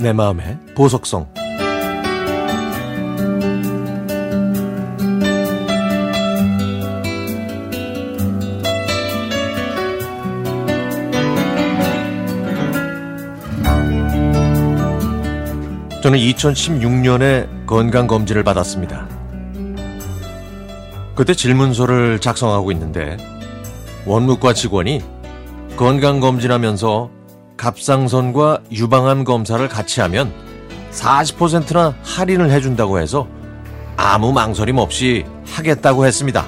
내 마음의 보석성 저는 2016년에 건강검진을 받았습니다. 그때 질문서를 작성하고 있는데 원무과 직원이 건강검진하면서 갑상선과 유방암 검사를 같이 하면 40%나 할인을 해준다고 해서 아무 망설임 없이 하겠다고 했습니다.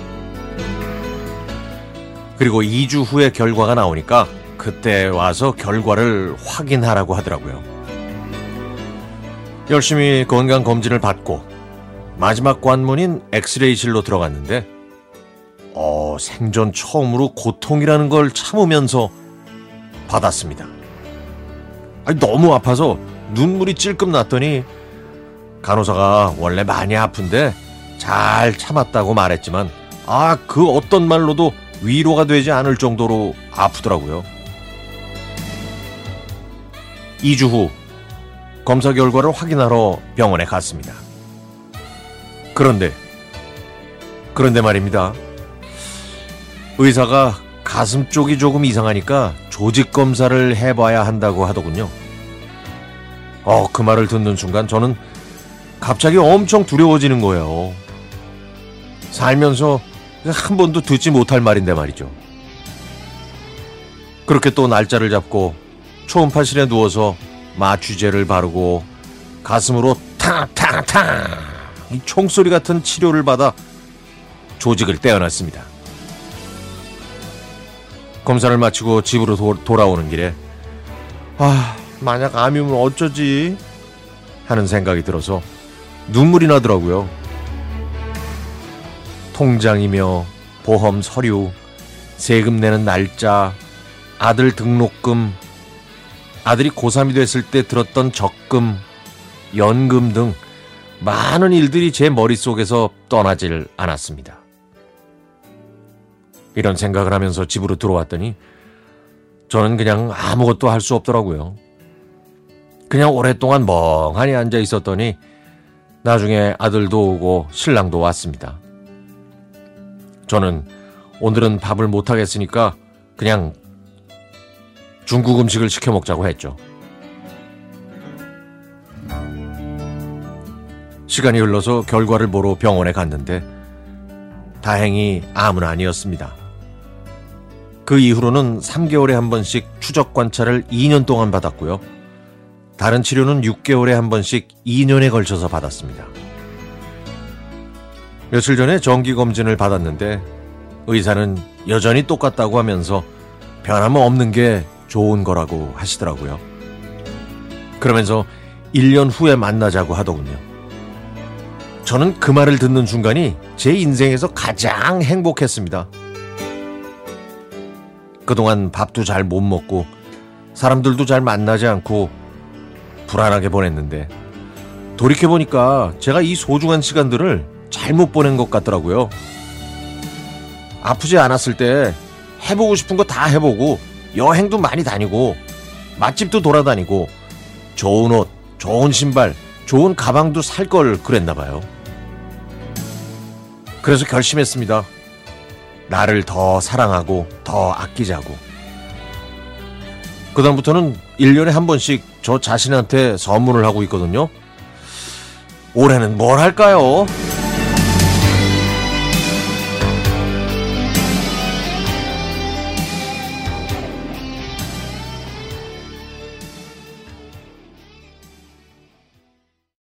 그리고 2주 후에 결과가 나오니까 그때 와서 결과를 확인하라고 하더라고요. 열심히 건강 검진을 받고 마지막 관문인 엑스레이실로 들어갔는데 어, 생전 처음으로 고통이라는 걸 참으면서 받았습니다. 아니, 너무 아파서 눈물이 찔끔 났더니 간호사가 원래 많이 아픈데 잘 참았다고 말했지만 아, 그 어떤 말로도 위로가 되지 않을 정도로 아프더라고요. 2주 후 검사 결과를 확인하러 병원에 갔습니다. 그런데 그런데 말입니다. 의사가 가슴 쪽이 조금 이상하니까 조직 검사를 해봐야 한다고 하더군요. 어, 그 말을 듣는 순간 저는 갑자기 엄청 두려워지는 거예요. 살면서 한 번도 듣지 못할 말인데 말이죠. 그렇게 또 날짜를 잡고 초음파실에 누워서 마취제를 바르고 가슴으로 탕탕탕 이 총소리 같은 치료를 받아 조직을 떼어놨습니다. 검사를 마치고 집으로 도, 돌아오는 길에 아 만약 암이면 어쩌지 하는 생각이 들어서 눈물이 나더라고요. 통장이며 보험 서류, 세금 내는 날짜, 아들 등록금, 아들이 고3이 됐을 때 들었던 적금, 연금 등 많은 일들이 제 머릿속에서 떠나질 않았습니다. 이런 생각을 하면서 집으로 들어왔더니 저는 그냥 아무것도 할 수 없더라고요. 그냥 오랫동안 멍하니 앉아 있었더니 나중에 아들도 오고 신랑도 왔습니다. 저는 오늘은 밥을 못 하겠으니까 그냥 중국 음식을 시켜 먹자고 했죠. 시간이 흘러서 결과를 보러 병원에 갔는데 다행히 암은 아니었습니다. 그 이후로는 3개월에 한 번씩 추적 관찰을 2년 동안 받았고요. 다른 치료는 6개월에 한 번씩 2년에 걸쳐서 받았습니다. 며칠 전에 정기 검진을 받았는데 의사는 여전히 똑같다고 하면서 변함없는 게 좋은 거라고 하시더라고요. 그러면서 1년 후에 만나자고 하더군요. 저는 그 말을 듣는 순간이 제 인생에서 가장 행복했습니다. 그동안 밥도 잘 못 먹고 사람들도 잘 만나지 않고 불안하게 보냈는데 돌이켜보니까 제가 이 소중한 시간들을 잘못 보낸 것 같더라고요. 아프지 않았을 때 해보고 싶은 거 다 해보고 여행도 많이 다니고 맛집도 돌아다니고 좋은 옷, 좋은 신발, 좋은 가방도 살 걸 그랬나 봐요. 그래서 결심했습니다. 나를 더 사랑하고 더 아끼자고. 그다음부터는 1년에 한 번씩 저 자신한테 선물을 하고 있거든요. 올해는 뭘 할까요?